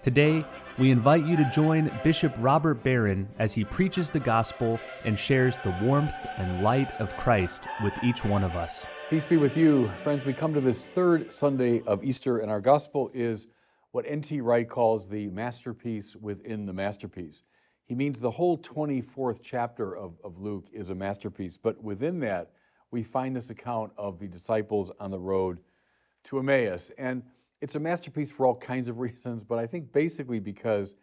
Today, we invite you to join Bishop Robert Barron as he preaches the gospel and shares the warmth and light of Christ with each one of us. Peace be with you. Friends, we come to this third Sunday of Easter, and our gospel is what N.T. Wright calls the masterpiece within the masterpiece. He means the whole 24th chapter of, of Luke is a masterpiece, but within that, we find this account of the disciples on the road to Emmaus. And it's a masterpiece for all kinds of reasons, but I think basically because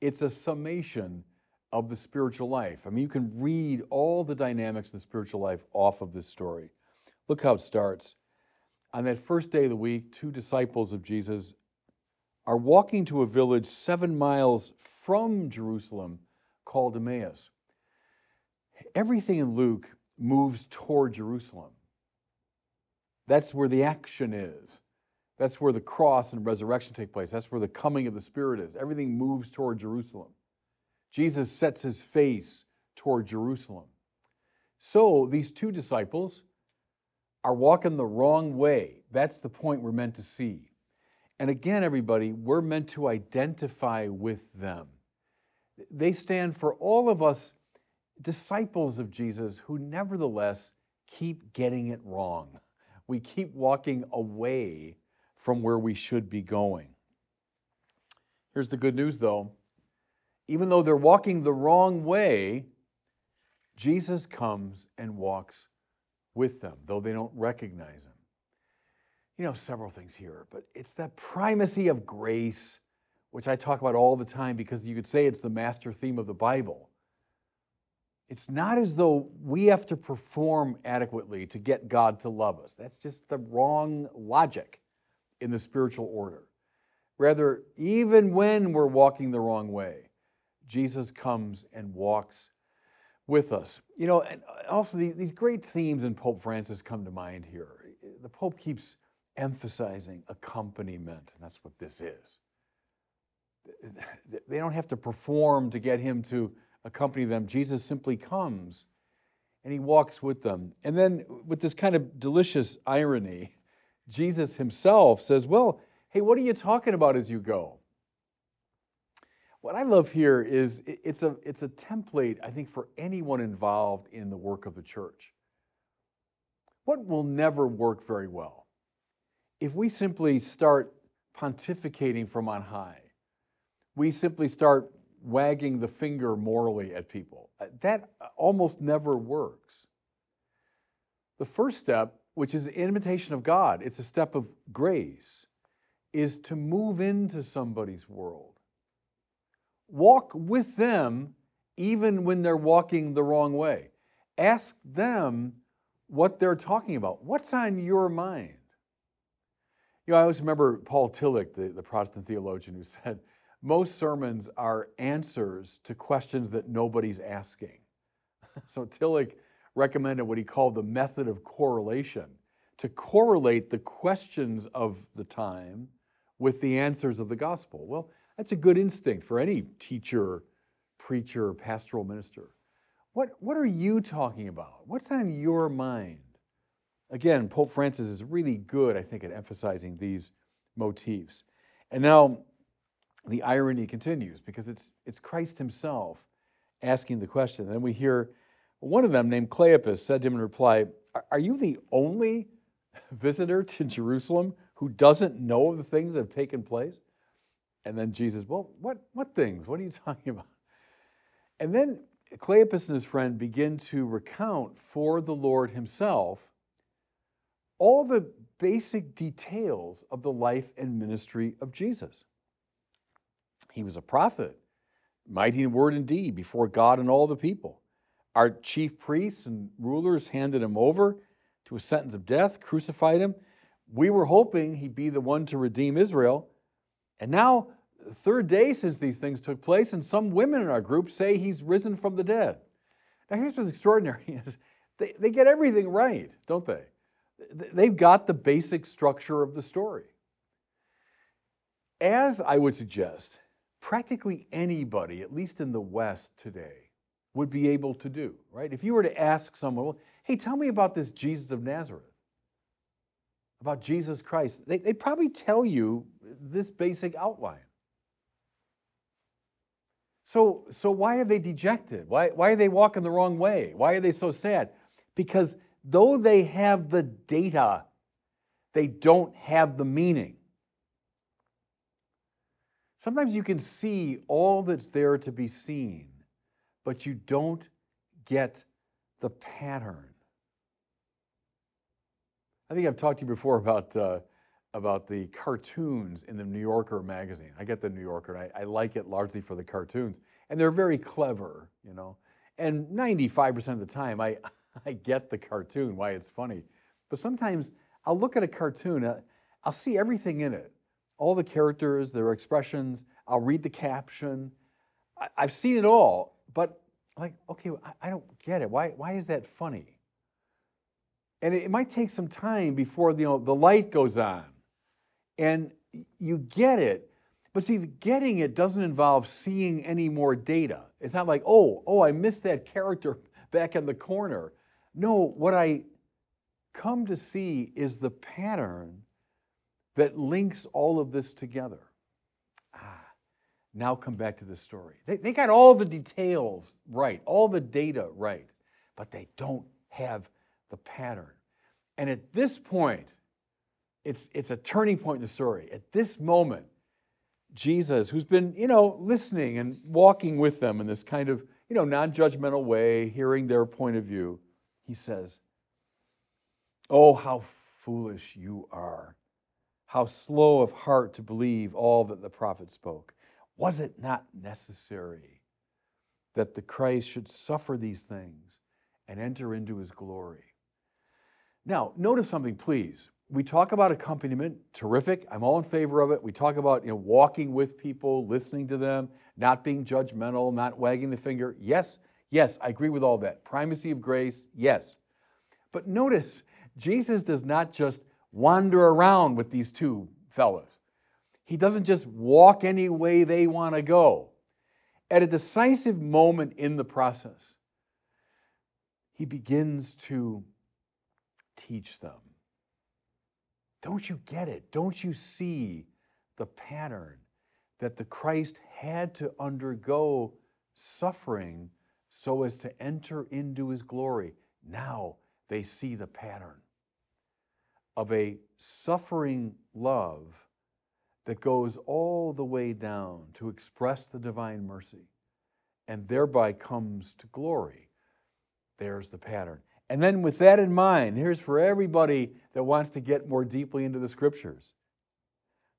it's a summation of the spiritual life. I mean, you can read all the dynamics of the spiritual life off of this story. Look how it starts. On that first day of the week, two disciples of Jesus are walking to a village seven miles from Jerusalem called Emmaus. Everything in Luke moves toward Jerusalem. That's where the action is. That's where the cross and resurrection take place. That's where the coming of the Spirit is. Everything moves toward Jerusalem. Jesus sets his face toward Jerusalem. So these two disciples are walking the wrong way. That's the point we're meant to see. And again, everybody, we're meant to identify with them. They stand for all of us disciples of Jesus who nevertheless keep getting it wrong. We keep walking away from where we should be going. Here's the good news though even though they're walking the wrong way, Jesus comes and walks with them, though they don't recognize him. You know, several things here, but it's that primacy of grace, which I talk about all the time because you could say it's the master theme of the Bible. It's not as though we have to perform adequately to get God to love us. That's just the wrong logic in the spiritual order. Rather, even when we're walking the wrong way, Jesus comes and walks with us. You know, and also these great themes in Pope Francis come to mind here. The Pope keeps emphasizing accompaniment, and that's what this is. They don't have to perform to get him to accompany them. Jesus simply comes and he walks with them. And then, with this kind of delicious irony, Jesus himself says, Well, hey, what are you talking about as you go? What I love here is it's a, it's a template, I think, for anyone involved in the work of the church. What will never work very well? If we simply start pontificating from on high, we simply start wagging the finger morally at people. Uh, that almost never works. The first step which is an invitation of God, it's a step of grace, is to move into somebody's world. Walk with them even when they're walking the wrong way. Ask them what they're talking about. What's on your mind? You know, I always remember Paul Tillich, the, the Protestant theologian, who said, most sermons are answers to questions that nobody's asking. so Tillich recommended what he called the method of correlation to correlate the questions of the time with the answers of the gospel. Well, that's a good instinct for any teacher, preacher, pastoral minister. What, what are you talking about? What's on your mind? Again, Pope Francis is really good, I think, at emphasizing these motifs. And now the irony continues because it's, it's Christ himself asking the question. And then we hear one of them, named Cleopas, said to him in reply, Are you the only visitor to Jerusalem who doesn't know of the things that have taken place? And then Jesus, Well, what, what things? What are you talking about? And then Cleopas and his friend begin to recount for the Lord himself all the basic details of the life and ministry of Jesus. He was a prophet, mighty in word and deed before God and all the people. Our chief priests and rulers handed him over to a sentence of death, crucified him. We were hoping he'd be the one to redeem Israel. And now third day since these things took place, and some women in our group say he's risen from the dead. Now, here's what's extraordinary is they, they get everything right, don't they? They've got the basic structure of the story. As I would suggest, practically anybody, at least in the West today, would be able to do, right? If you were to ask someone, well, hey, tell me about this Jesus of Nazareth, about Jesus Christ, they, would probably tell you this basic outline. So, so why are they dejected? Why, why are they walking the wrong way? Why are they so sad? Because though they have the data, they don't have the meaning. Sometimes you can see all that's there to be seen, but you don't get the pattern. I think I've talked to you before about, uh, about the cartoons in the New Yorker magazine. I get the New Yorker, and I, I like it largely for the cartoons. And they're very clever, you know. And 95% of the time, I, I get the cartoon, why it's funny. But sometimes I'll look at a cartoon, uh, I'll see everything in it all the characters, their expressions. I'll read the caption. I, have seen it all, but like, okay, I, I, don't get it. Why, why is that funny? And it, it might take some time before you know, the light goes on and you get it. But see, getting it doesn't involve seeing any more data. It's not like, oh, oh, I missed that character back in the corner. No, what I come to see is the pattern that links all of this together. Now come back to the story. They, they got all the details right, all the data right, but they don't have the pattern. And at this point, it's, it's a turning point in the story. At this moment, Jesus, who's been, you know, listening and walking with them in this kind of, you know, non-judgmental way, hearing their point of view, he says, Oh, how foolish you are how slow of heart to believe all that the prophet spoke. Was it not necessary that the Christ should suffer these things and enter into his glory? Now, notice something, please. We talk about accompaniment, terrific. I'm all in favor of it. We talk about you know, walking with people, listening to them, not being judgmental, not wagging the finger. Yes, yes, I agree with all that. Primacy of grace, yes. But notice, Jesus does not just wander around with these two fellows. He doesn't just walk any way they want to go. At a decisive moment in the process, he begins to teach them. Don't you get it? Don't you see the pattern that the Christ had to undergo suffering so as to enter into his glory? Now they see the pattern of a suffering love that goes all the way down to express the divine mercy and thereby comes to glory. There's the pattern. And then, with that in mind, here's for everybody that wants to get more deeply into the scriptures.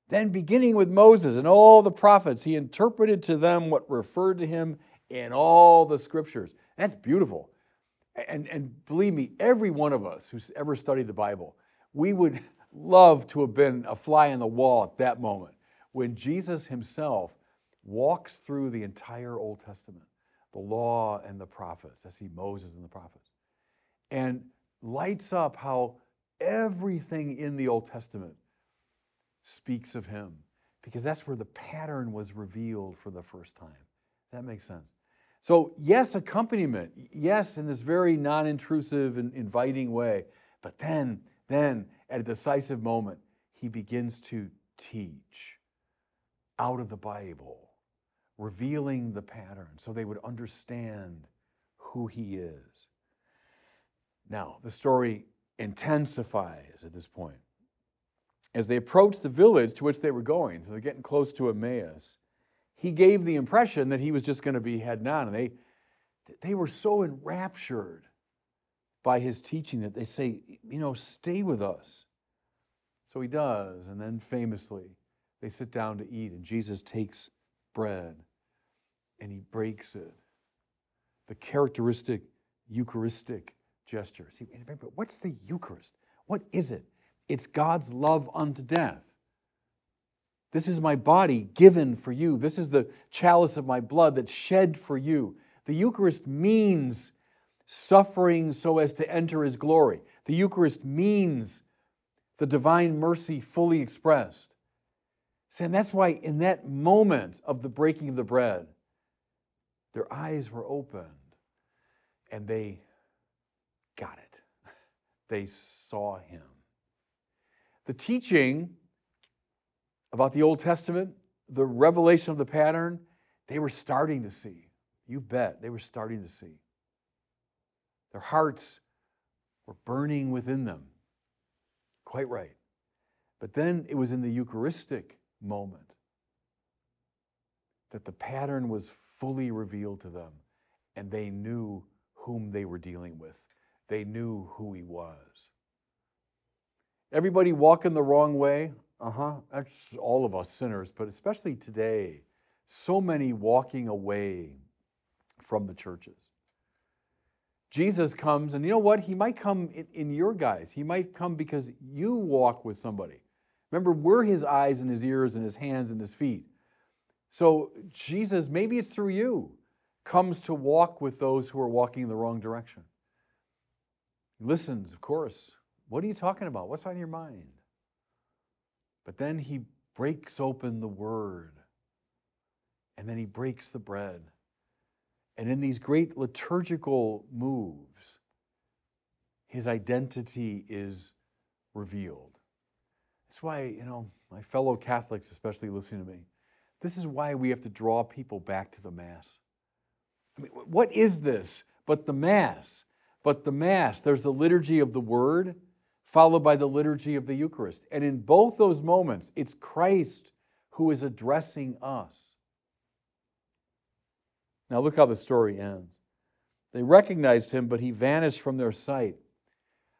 Then, beginning with Moses and all the prophets, he interpreted to them what referred to him in all the scriptures. That's beautiful. And, and believe me, every one of us who's ever studied the Bible we would love to have been a fly on the wall at that moment when Jesus himself walks through the entire Old Testament, the law and the prophets. I see Moses and the prophets, and lights up how everything in the Old Testament speaks of him because that's where the pattern was revealed for the first time. That makes sense. So, yes, accompaniment, yes, in this very non intrusive and inviting way, but then then, at a decisive moment, he begins to teach out of the Bible, revealing the pattern so they would understand who he is. Now, the story intensifies at this point. As they approached the village to which they were going, so they're getting close to Emmaus, he gave the impression that he was just going to be heading on. And they, they were so enraptured by his teaching that they say, you know, stay with us. So he does. And then famously, they sit down to eat, and Jesus takes bread and he breaks it. The characteristic Eucharistic gesture. See, but what's the Eucharist? What is it? It's God's love unto death. This is my body given for you. This is the chalice of my blood that's shed for you. The Eucharist means suffering so as to enter his glory. The Eucharist means the divine mercy fully expressed. And that's why in that moment of the breaking of the bread, their eyes were opened and they got it. They saw him. The teaching about the Old Testament, the revelation of the pattern, they were starting to see. You bet, they were starting to see. Their hearts were burning within them. Quite right. But then it was in the Eucharistic moment that the pattern was fully revealed to them and they knew whom they were dealing with. They knew who he was. Everybody walking the wrong way? Uh huh. That's all of us sinners, but especially today, so many walking away from the churches. Jesus comes, and you know what? He might come in, in, your guise. He might come because you walk with somebody. Remember, we're his eyes and his ears and his hands and his feet. So, Jesus, maybe it's through you, comes to walk with those who are walking in the wrong direction. He listens, of course. What are you talking about? What's on your mind? But then he breaks open the word, and then he breaks the bread and in these great liturgical moves, his identity is revealed. That's why, you know, my fellow Catholics, especially listening to me, this is why we have to draw people back to the Mass. I mean, what is this but the Mass? But the Mass, there's the liturgy of the Word, followed by the liturgy of the Eucharist. And in both those moments, it's Christ who is addressing us. Now, look how the story ends. They recognized him, but he vanished from their sight.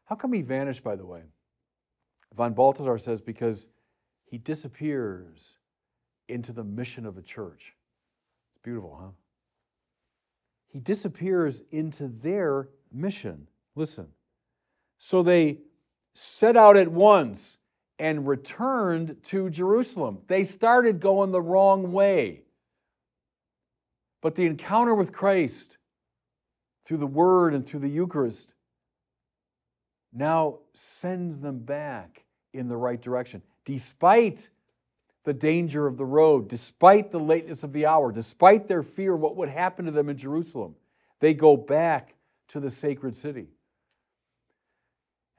How come he vanished, by the way? Von Balthasar says because he disappears into the mission of the church. It's beautiful, huh? He disappears into their mission. Listen. So they set out at once and returned to Jerusalem. They started going the wrong way. But the encounter with Christ through the Word and through the Eucharist now sends them back in the right direction, despite the danger of the road, despite the lateness of the hour, despite their fear of what would happen to them in Jerusalem. They go back to the sacred city.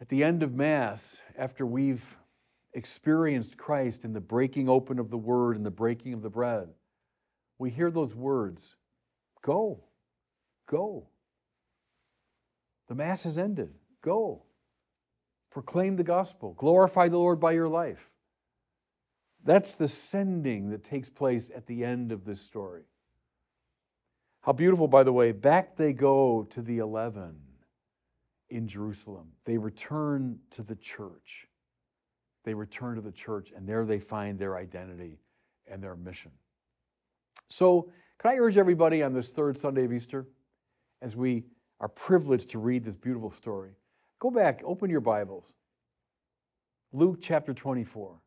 At the end of Mass, after we've experienced Christ in the breaking open of the Word and the breaking of the bread, we hear those words go, go. The Mass has ended. Go. Proclaim the gospel. Glorify the Lord by your life. That's the sending that takes place at the end of this story. How beautiful, by the way, back they go to the 11 in Jerusalem. They return to the church. They return to the church, and there they find their identity and their mission. So, can I urge everybody on this third Sunday of Easter, as we are privileged to read this beautiful story, go back, open your Bibles. Luke chapter 24,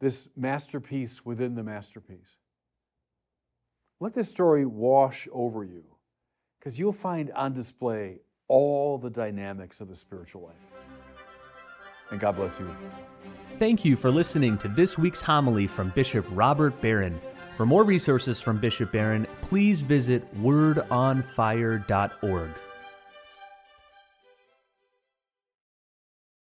this masterpiece within the masterpiece. Let this story wash over you, because you'll find on display all the dynamics of the spiritual life. And God bless you. Thank you for listening to this week's homily from Bishop Robert Barron. For more resources from Bishop Barron, please visit wordonfire.org.